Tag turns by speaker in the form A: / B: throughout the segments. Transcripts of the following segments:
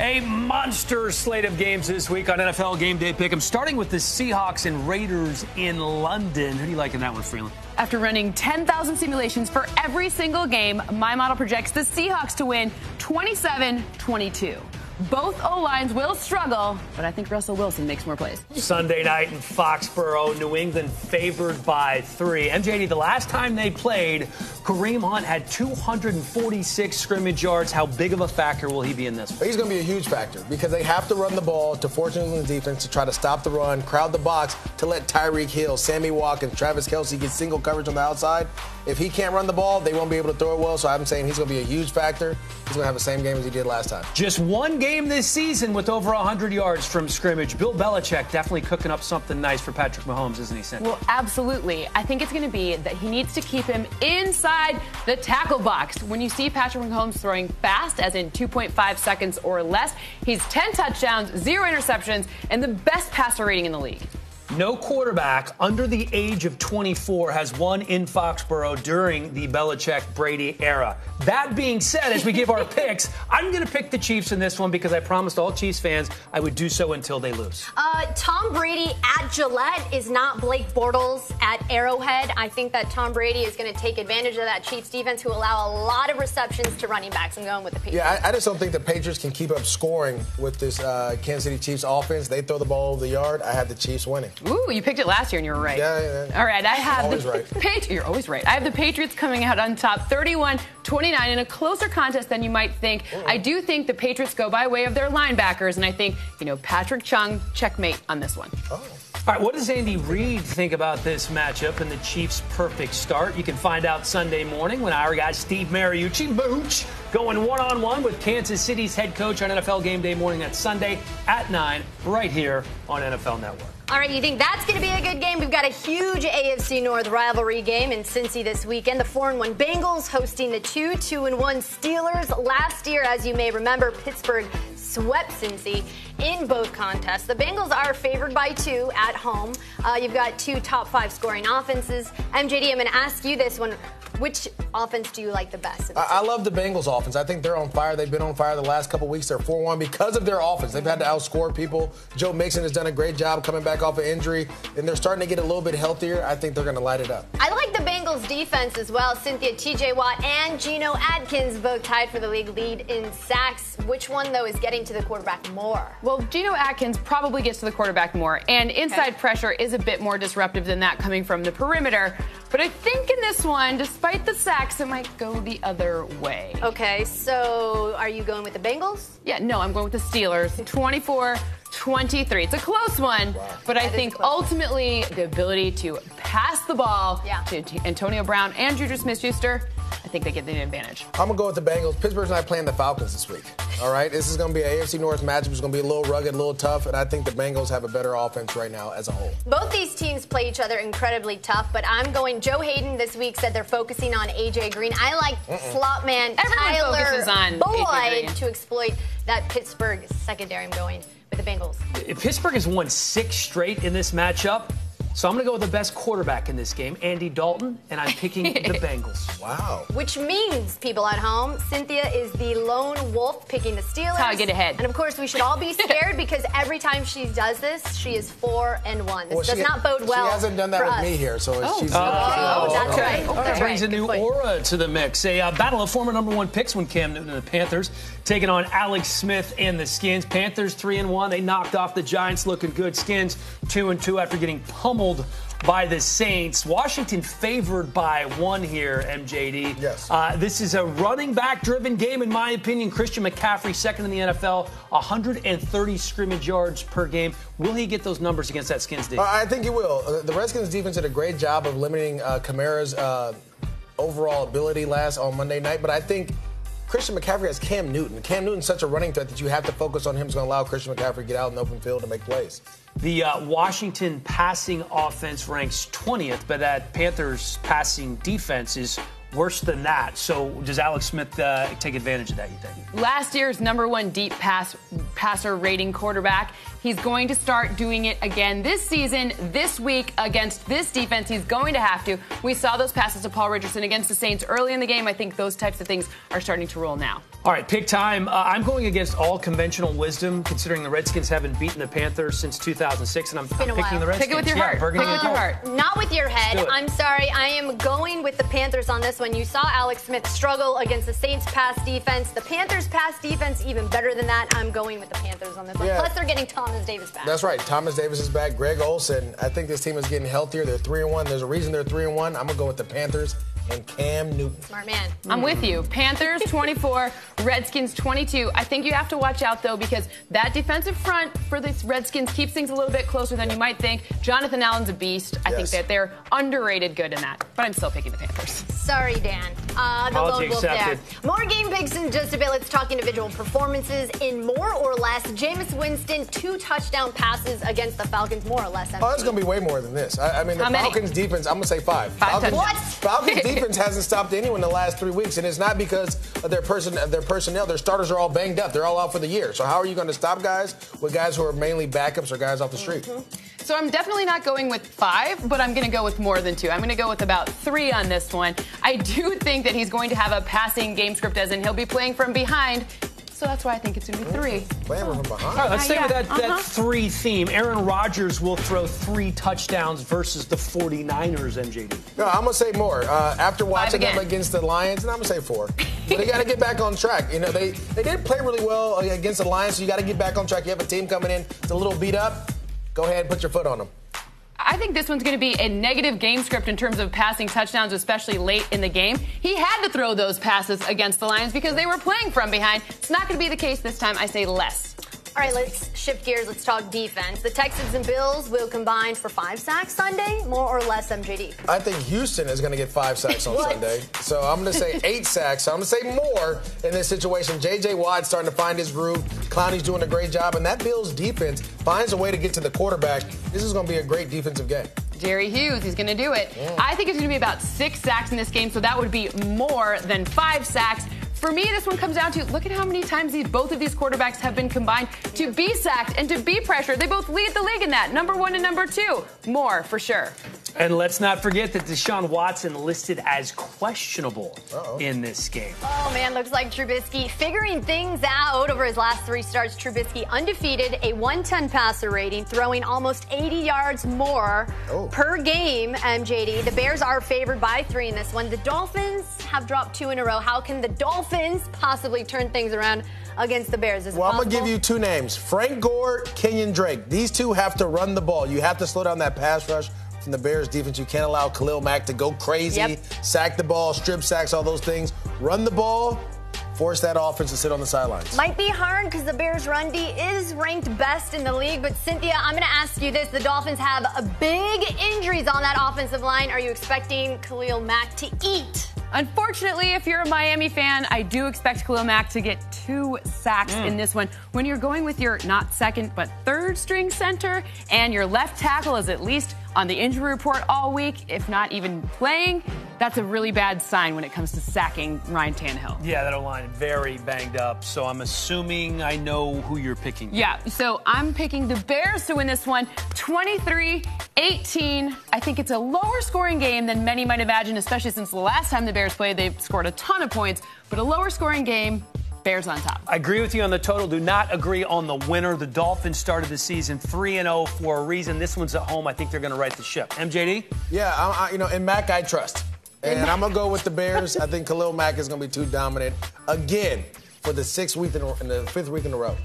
A: A monster slate of games this week on NFL Game Day Pick. I'm starting with the Seahawks and Raiders in London. Who do you like in that one, Frelund?
B: After running 10,000 simulations for every single game, my model projects the Seahawks to win 27 22. Both O lines will struggle, but I think Russell Wilson makes more plays.
A: Sunday night in Foxborough, New England favored by three. MJD, the last time they played, Kareem Hunt had 246 scrimmage yards. How big of a factor will he be in this?
C: He's going to be a huge factor because they have to run the ball to force New England's defense to try to stop the run, crowd the box to let Tyreek Hill, Sammy Watkins, and Travis Kelce get single coverage on the outside. If he can't run the ball, they won't be able to throw it well. So I'm saying he's going to be a huge factor. He's going to have the same game as he did last time.
A: Just one game this season with over 100 yards from scrimmage. Bill Belichick definitely cooking up something nice for Patrick Mahomes, isn't he, Cindy?
B: Well, absolutely. I think it's going to be that he needs to keep him inside the tackle box. When you see Patrick Mahomes throwing fast, as in 2.5 seconds or less, he's 10 touchdowns, zero interceptions, and the best passer rating in the league.
A: No quarterback under the age of 24 has won in Foxborough during the Belichick Brady era. That being said, as we give our picks, I'm going to pick the Chiefs in this one because I promised all Chiefs fans I would do so until they lose.
D: Uh, Tom Brady at Gillette is not Blake Bortles at Arrowhead. I think that Tom Brady is going to take advantage of that Chiefs defense who allow a lot of receptions to running backs. I'm going with the Patriots.
C: Yeah, I, I just don't think the Patriots can keep up scoring with this uh, Kansas City Chiefs offense. They throw the ball over the yard. I have the Chiefs winning.
B: Ooh, you picked it last year and you were right.
C: Yeah, yeah, yeah.
B: All right, I have
C: Always
B: the
C: right.
B: Patri- You're always right. I have the Patriots coming out on top 31 29 in a closer contest than you might think. I do think the Patriots go by way of their linebackers, and I think, you know, Patrick Chung, checkmate on this one.
C: Oh.
A: All right, what does Andy Reid think about this matchup and the Chiefs' perfect start? You can find out Sunday morning when our guy Steve Mariucci, Mooch, going one on one with Kansas City's head coach on NFL Game Day morning. at Sunday at 9, right here on NFL Network.
D: All right, you think that's going to be a good game? We've got a huge AFC North rivalry game in Cincy this weekend. The 4 and 1 Bengals hosting the 2 2 and 1 Steelers. Last year, as you may remember, Pittsburgh swept Cincy in both contests. The Bengals are favored by two at home. Uh, you've got two top five scoring offenses. MJD, I'm going to ask you this one. Which offense do you like the best?
C: I, I love the Bengals offense. I think they're on fire. They've been on fire the last couple weeks. They're 4 1 because of their offense. They've had to outscore people. Joe Mixon has done a great job coming back off of injury, and they're starting to get a little bit healthier. I think they're going to light it up.
D: I like the Bengals defense as well. Cynthia, TJ Watt, and Geno Atkins both tied for the league lead in sacks. Which one, though, is getting to the quarterback more?
B: Well, Geno Atkins probably gets to the quarterback more, and inside pressure is a bit more disruptive than that coming from the perimeter. But I think in this one, despite the sacks, it might go the other way.
D: Okay, so are you going with the Bengals?
B: Yeah, no, I'm going with the Steelers. 24 23. It's a close one, but I
D: That
B: think
D: a close one.
B: ultimately the ability to pass the ball
D: Yeah.
B: to to Antonio Brown and Juju Smith Schuster, I think they get the advantage.
C: I'm gonna go with the Bengals. Pittsburgh's not playing the Falcons this week. All right, this is gonna be an AFC North matchup. It's gonna be a little rugged, a little tough, and I think the Bengals have a better offense right now as a whole.
D: Both these teams play each other incredibly tough, but I'm going. Joe Haden this week said they're focusing on AJ Green. I like slot man
B: Everyone
D: Tyler
B: focuses on
D: Boyd to exploit that Pittsburgh secondary. I'm going with the Bengals.
A: If Pittsburgh has won six straight in this matchup. So I'm going to go with the best quarterback in this game, Andy Dalton, and I'm picking the Bengals.
C: Wow.
D: Which means, people at home, Cynthia is the lone wolf picking the Steelers.
B: how I get ahead.
D: And of course, we should all be scared because every time she does this, she is four and one. This
C: Well,
D: does
C: she-
D: not bode well.
C: She hasn't done that
D: for
C: with
D: us.
C: me here, so she's.
D: Oh, that's
C: okay.
D: right.
A: All right,
D: That's
A: brings
D: right.
A: a new aura to the mix. A uh, battle of former number one picks when Cam Newton and the Panthers taking on Alex Smith and the Skins. Panthers three and one. They knocked off the Giants, looking good. Skins two and two after getting pummeled by the Saints. Washington favored by one here. MJD.
C: Yes.
A: Uh, this is a running back driven game, in my opinion. Christian McCaffrey, second in the NFL, 130 scrimmage yards per game. Will he get those numbers against that Skins defense?
C: I I think he will. Uh, The Redskins defense did a great job of limiting uh, Kamara's uh, overall ability last on Monday night, but I think Christian McCaffrey has Cam Newton. Cam Newton's such a running threat that you have to focus on him. Is going to allow Christian McCaffrey to get out in the open field and make plays.
A: The uh, Washington passing offense ranks 20th, but that Panthers passing defense is worse than that. So does Alex Smith uh, take advantage of that, you think?
B: Last year's number one deep pass passer rating quarterback. He's going to start doing it again this season, this week against this defense. He's going to have to. We saw those passes to Paul Richardson against the Saints early in the game. I think those types of things are starting to roll now.
A: All right, pick time. Uh, I'm going against all conventional wisdom, considering the Redskins haven't beaten the Panthers since 2006, and I'm, I'm picking the Redskins.
B: Pick it with your
A: yeah,
B: heart.
A: Burgundy
B: Pick it with your heart.
D: Not with your head. I'm sorry. I am going with the Panthers on this one. You saw Alex Smith struggle against the Saints pass defense. The Panthers pass defense even better than that. I'm going with the Panthers on this one.
C: Yeah.
D: Plus, they're getting Thomas Davis back.
C: That's right. Thomas Davis is back. Greg Olsen. I think this team is getting healthier. They're three and one. There's a reason they're three and one. I'm gonna go with the Panthers and Cam Newton.
D: Smart man.
B: I'm with you. Panthers 24, Redskins 22. I think you have to watch out though because that defensive front for the Redskins keeps things a little bit closer than you might think. Jonathan Allen's a beast. I think that they're underrated good in that, but I'm still picking the Panthers.
D: Sorry, Dan. Uh, the
A: Apology
D: lone wolf there. More game picks in just a bit. Let's talk individual performances in more or less. Jameis Winston, two touchdown passes against the Falcons, more or less.
C: Oh, that's gonna be way more than this. I, I mean, the
B: How many?
C: Falcons defense. I'm gonna say five.
B: Five
C: Falcons,
B: touchdowns.
C: Falcons defense hasn't stopped anyone the last three weeks, and it's not because of their person, of their personnel. Their starters are all banged up. They're all out for the year. So how are you going to stop guys with guys who are mainly backups or guys off the street?
B: So I'm definitely not going with five, but I'm going to go with more than two. I'm going to go with about three on this one. I do think that he's going to have a passing game script, as in he'll be playing from behind. So that's why I think it's going to be three.
C: Playing from behind.
A: All right, let's
B: Uh,
A: stay with
B: yeah,
A: that, that
B: uh-huh.
A: three theme. Aaron Rodgers will throw three touchdowns versus the 49ers, MJD.
C: No, I'm gonna say more. Uh, after watching them against the Lions, and I'm gonna say four. but they got to get back on track. You know, they they didn't play really well against the Lions, so you got to get back on track. You have a team coming in, it's a little beat up. Go ahead and put your foot on them.
B: I think this one's going to be a negative game script in terms of passing touchdowns, especially late in the game. He had to throw those passes against the Lions because they were playing from behind. It's not going to be the case this time. I say less.
D: All right, let's shift gears. Let's talk defense. The Texans and Bills will combine for five sacks Sunday, more or less MJD.
C: I think Houston is going to get five sacks on Sunday. So I'm going to say eight sacks. So I'm going to say more in this situation. J.J. Watt's starting to find his groove. Clowney's doing a great job. And that Bills defense finds a way to get to the quarterback. This is going to be a great defensive game.
B: Jerry Hughes, he's going to do it. I think it's going to be about six sacks in this game, so that would be more than five sacks. For me, this one comes down to look at how many times these both of these quarterbacks have been combined to be sacked and to be pressured. They both lead the league in that. Number one and number two. More for sure.
A: And let's not forget that Deshaun Watson listed as questionable in this game.
D: Oh man, looks like Trubisky figuring things out over his last three starts. Trubisky undefeated, a 110 passer rating, throwing almost 80 yards more
C: Oh.
D: per game. MJD. The Bears are favored by three in this one. The Dolphins have dropped two in a row. How can the Dolphins possibly turn things around against the Bears? Is
C: Well, I'm going to give you two names Frank Gore, Kenyan Drake. These two have to run the ball. You have to slow down that pass rush from the Bears defense. You can't allow Khalil Mack to go crazy,
D: Yep.
C: sack the ball, strip sacks, all those things. Run the ball, force that offense to sit on the sidelines.
D: Might be hard because the Bears' run D is ranked best in the league. But Cynthia, I'm going to ask you this: the Dolphins have a big injuries on that offensive line. Are you expecting Khalil Mack to eat?
B: Unfortunately, if you're a Miami fan, I do expect Khalil Mack to get two sacks in mm. this one. When you're going with your not second but third string center, and your left tackle is at least on the injury report all week, if not even playing, that's a really bad sign when it comes to sacking Ryan Tannehill.
A: Yeah, that line very banged up. So I'm assuming I know who you're picking.
B: Yeah, so I'm picking the Bears to win this one 23 18. I think it's a lower scoring game than many might imagine, especially since the last time the Bears played, they scored a ton of points, but a lower scoring game, Bears on top.
A: I agree with you on the total. Do not agree on the winner. The Dolphins started the season 3 and 0 for a reason. This one's at home. I think they're going to right the ship. MJD?
C: Yeah, I, I, you know, in Mack, I trust, and I'm gonna go with the Bears. I think Khalil Mack is gonna be too dominant again for the sixth week in, in the fifth week in a row.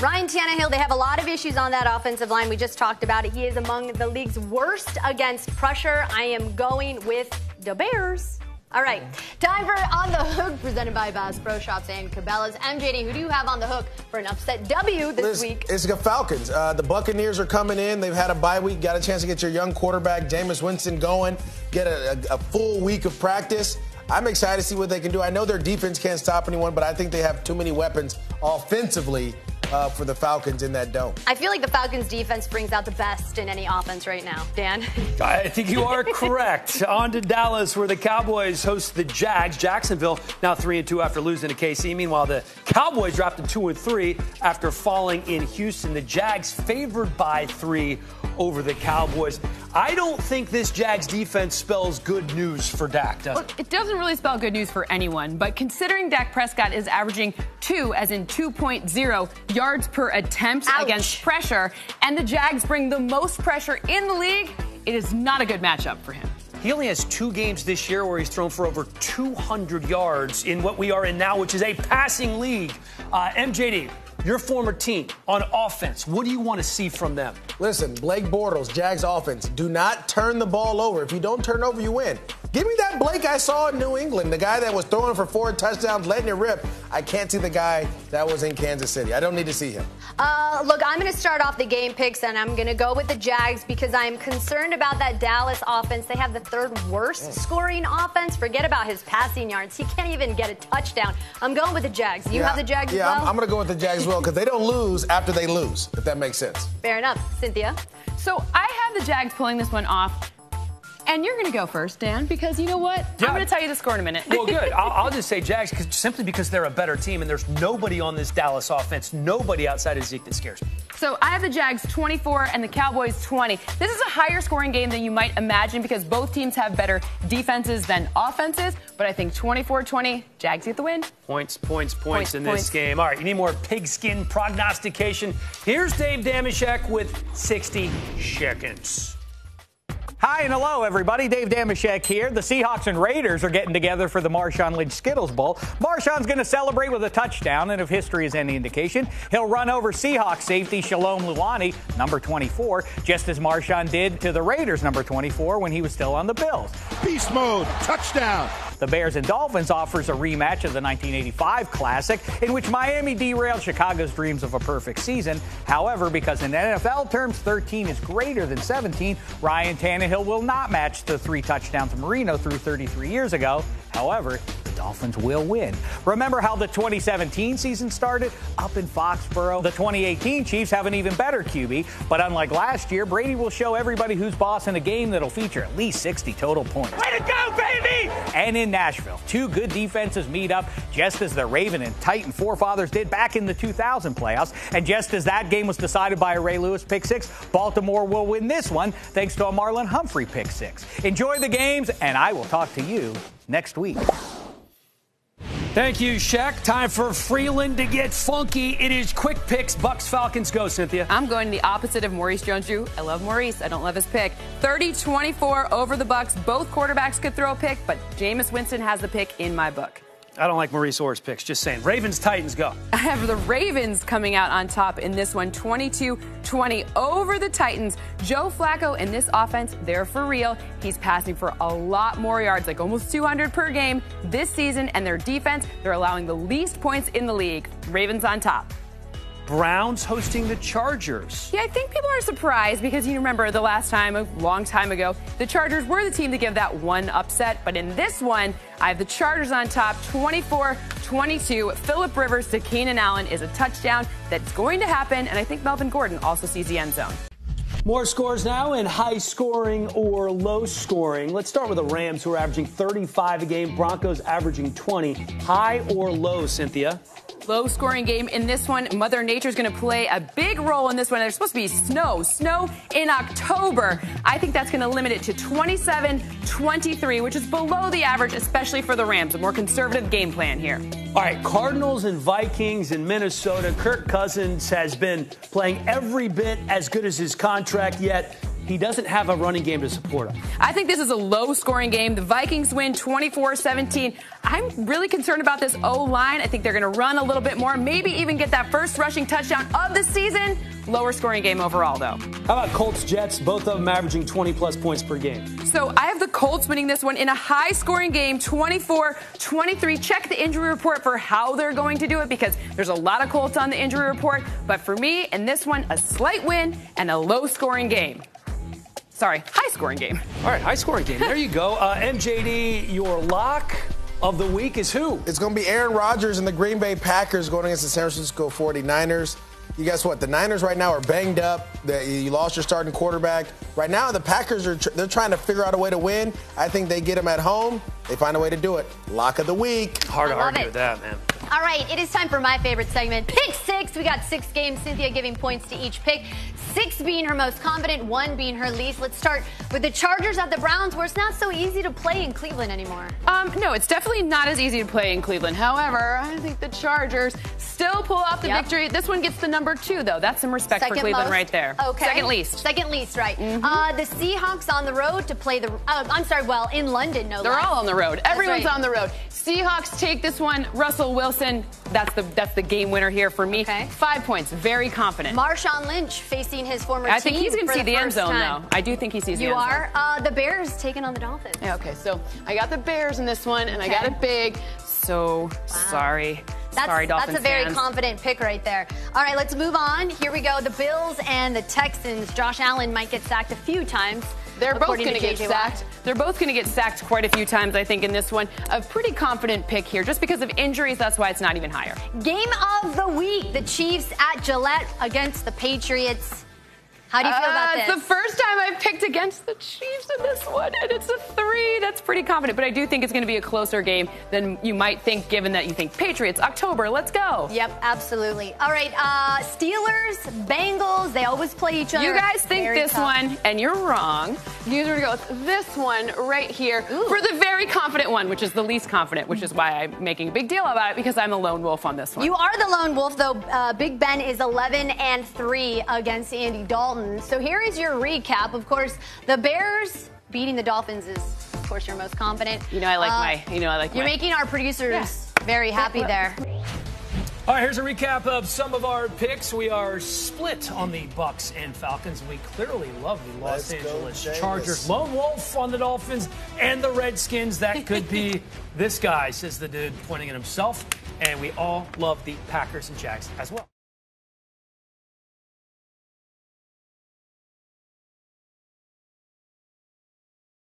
D: Ryan Tannehill, they have a lot of issues on that offensive line. We just talked about it. He is among the league's worst against pressure. I am going with the Bears. All right, time for On the Hook, presented by Bass Pro Shops and Cabela's. MJD, who do you have on the hook for an upset W this
C: Listen,
D: week?
C: It's the Falcons. Uh, the Buccaneers are coming in. They've had a bye week. Got a chance to get your young quarterback, Jameis Winston, going. Get a, a, a full week of practice. I'm excited to see what they can do. I know their defense can't stop anyone, but I think they have too many weapons offensively uh, for the Falcons in that dome.
D: I feel like the Falcons defense brings out the best in any offense right now. Dan?
A: I think you are correct. On to Dallas, where the Cowboys host the Jags. Jacksonville now three and two after losing to KC. Meanwhile, the Cowboys dropped to two and three after falling in Houston. The Jags favored by three over the Cowboys. I don't think this Jags defense spells good news for Dak, does it?
B: It doesn't really spell good news for anyone, but considering Dak Prescott is averaging two, as in 2.0 yards per attempt
D: Ouch.
B: against pressure, and the Jags bring the most pressure in the league, it is not a good matchup for him.
A: He only has two games this year where he's thrown for over 200 yards in what we are in now, which is a passing league. Uh, MJD, your former team on offense, what do you want to see from them?
C: Listen, Blake Bortles, Jags offense, do not turn the ball over. If you don't turn over, you win. Give me that Blake I saw in New England, the guy that was throwing for four touchdowns, letting it rip. I can't see the guy that was in Kansas City. I don't need to see him.
D: Uh, look, I'm going to start off the game picks, and I'm going to go with the Jags because I'm concerned about that Dallas offense. They have the third worst scoring offense. Forget about his passing yards. He can't even get a touchdown. I'm going with the Jags. You
C: yeah,
D: have the Jags
C: yeah,
D: as well?
C: I'm, I'm going to go with the Jags as well because they don't lose after they lose, if that makes sense.
D: Fair enough. Cynthia?
B: So I have the Jags pulling this one off. And you're going to go first, Dan, because you know what?
A: Yeah.
B: I'm going to tell you the score in a minute.
A: Well, good. I'll, I'll just say Jags simply because they're a better team, and there's nobody on this Dallas offense, nobody outside of Zeke that scares me.
B: So I have the Jags 24 and the Cowboys 20. This is a higher scoring game than you might imagine because both teams have better defenses than offenses. But I think 24 20, Jags get the win.
A: Points, points, points,
B: Points,
A: in
B: points.
A: this game. All right, you need more pigskin prognostication. Here's Dave Dameshek with 60 seconds.
E: Hi and hello, everybody. Dave Dameshek here. The Seahawks and Raiders are getting together for the Marshawn Lynch Skittles Bowl. Marshawn's going to celebrate with a touchdown, and if history is any indication, he'll run over Seahawks safety Shalom Luani, number 24, just as Marshawn did to the Raiders, number 24, when he was still on the Bills.
F: Beast mode, touchdown.
E: The Bears and Dolphins offers a rematch of the 1985 Classic, in which Miami derailed Chicago's dreams of a perfect season. However, because in NFL terms 13 is greater than 17, Ryan Tannehill will not match the three touchdowns Marino threw 33 years ago. However, Dolphins will win. Remember how the 2017 season started? Up in Foxborough. The 2018 Chiefs have an even better QB, but unlike last year, Brady will show everybody who's boss in a game that'll feature at least 60 total points. Way to go, baby! And in Nashville, two good defenses meet up, just as the Raven and Titan forefathers did back in the 2000 playoffs. And just as that game was decided by a Ray Lewis pick six, Baltimore will win this one thanks to a Marlon Humphrey pick six. Enjoy the games, and I will talk to you next week.
A: Thank you, Shaq. Time for Frelund to get funky. It is quick picks. Bucks Falcons go, Cynthia.
B: I'm going the opposite of Maurice Jones-Drew. I love Maurice. I don't love his pick. 30-24 over the Bucks. Both quarterbacks could throw a pick, but Jameis Winston has the pick in my book.
A: I don't like Maurice Orr's picks. Just saying. Ravens Titans go.
B: I have the Ravens coming out on top in this one, 22-20 over the Titans. Joe Flacco in this offense, they're for real. He's passing for a lot more yards, like almost 200 per game this season, and their defense, they're allowing the least points in the league. Ravens on top.
A: Browns hosting the Chargers.
B: Yeah, I think people are surprised because you remember the last time, a long time ago, the Chargers were the team to give that one upset. But in this one, I have the Chargers on top 24 22. Philip Rivers to Keenan Allen is a touchdown that's going to happen. And I think Melvin Gordon also sees the end zone.
A: More scores now in high scoring or low scoring. Let's start with the Rams, who are averaging 35 a game. Broncos averaging 20. High or low, Cynthia?
B: Low scoring game in this one. Mother Nature's going to play a big role in this one. There's supposed to be snow, snow in October. I think that's going to limit it to 27 23, which is below the average, especially for the Rams. A more conservative game plan here.
A: All right, Cardinals and Vikings in Minnesota. Kirk Cousins has been playing every bit as good as his contract, yet he doesn't have a running game to support him.
B: I think this is a low scoring game. The Vikings win 24 17. I'm really concerned about this O line. I think they're going to run a little bit more, maybe even get that first rushing touchdown of the season. Lower scoring game overall, though.
A: How about Colts Jets? Both of them averaging 20 plus points per game.
B: So I have the Colts winning this one in a high scoring game, 24 23. Check the injury report for how they're going to do it because there's a lot of Colts on the injury report. But for me, in this one, a slight win and a low scoring game. Sorry, high scoring game.
A: All right, high scoring game. There you go. Uh, MJD, your lock of the week is who?
C: It's going to be Aaron Rodgers and the Green Bay Packers going against the San Francisco 49ers. you guess what? The Niners right now are banged up. You lost your starting quarterback. Right now, the Packers are they're trying to figure out a way to win. I think they get them at home. They find a way to do it. Lock of the week.
A: Hard to argue
D: it.
A: with that, man.
D: All right, it is time for my favorite segment, Pick Six. We got six games. Cynthia giving points to each pick. Six being her most confident, one being her least. Let's start with the Chargers at the Browns, where it's not so easy to play in Cleveland anymore.
B: Um, no, it's definitely not as easy to play in Cleveland. However, I think the Chargers still pull off the
D: Yep.
B: victory. This one gets the number two, though. That's some respect for Cleveland
D: most.
B: right there.
D: Okay.
B: Second least. Mm-hmm.
D: Second least, right. Uh, the Seahawks on the road to play the. Uh, I'm sorry, well, in London, no
B: They're
D: less.
B: all on the road. Everyone's
D: right.
B: on the road. Seahawks take this one. Russell Wilson, that's the that's the game winner here for me.
D: Okay.
B: Five points. Very confident.
D: Marshawn Lynch facing his former
B: I think he's going to see the, end zone,
D: time.
B: though. I do think he sees
D: You
B: the end zone.
D: are. Uh, the Bears taking on the Dolphins.
B: Yeah, okay, so I got the Bears in this one, and I got
D: Okay.
B: it big. So sorry.
D: That's,
B: sorry, Dolphins
D: that's a very
B: fans.
D: confident pick right there. All right, let's move on. Here we go. The Bills and the Texans. Josh Allen might get sacked a few times.
B: They're both going to get sacked. They're both going to get sacked quite a few times, I think, in this one. A pretty confident pick here. Just because of injuries, that's why it's not even higher.
D: Game of the week: the Chiefs at Gillette against the Patriots. How do you feel
B: Uh,
D: about this?
B: Against the Chiefs in this one, and it's a three. That's pretty confident. But I do think it's going to be a closer game than you might think, given that you think Patriots, October, let's go.
D: Yep, absolutely. All right, uh, Steelers, Bengals. They always play each other.
B: You guys think
D: Very
B: this
D: tough.
B: one, and you're wrong. You guys are going to go with this one right here
D: Ooh.
B: for the very confident one, which is the least confident, which is why I'm making a big deal about it because I'm a lone wolf on this one.
D: You are the lone wolf, though. Uh, Big Ben is 11 and 3 against Andy Dalton. So here is your recap. Of course, the Bears beating the Dolphins is, of course, your most confident.
B: You know I like
D: Uh,
B: my. You know I like
D: You're
B: my.
D: making our producers very happy there.
A: All right, here's a recap of some of our picks. We are split on the Bucks and Falcons. We clearly love the Los
C: Let's
A: Angeles Chargers. Lone Wolf on the Dolphins and the Redskins. That could be this guy, says the dude pointing at himself. And we all love the Packers and Jags as well.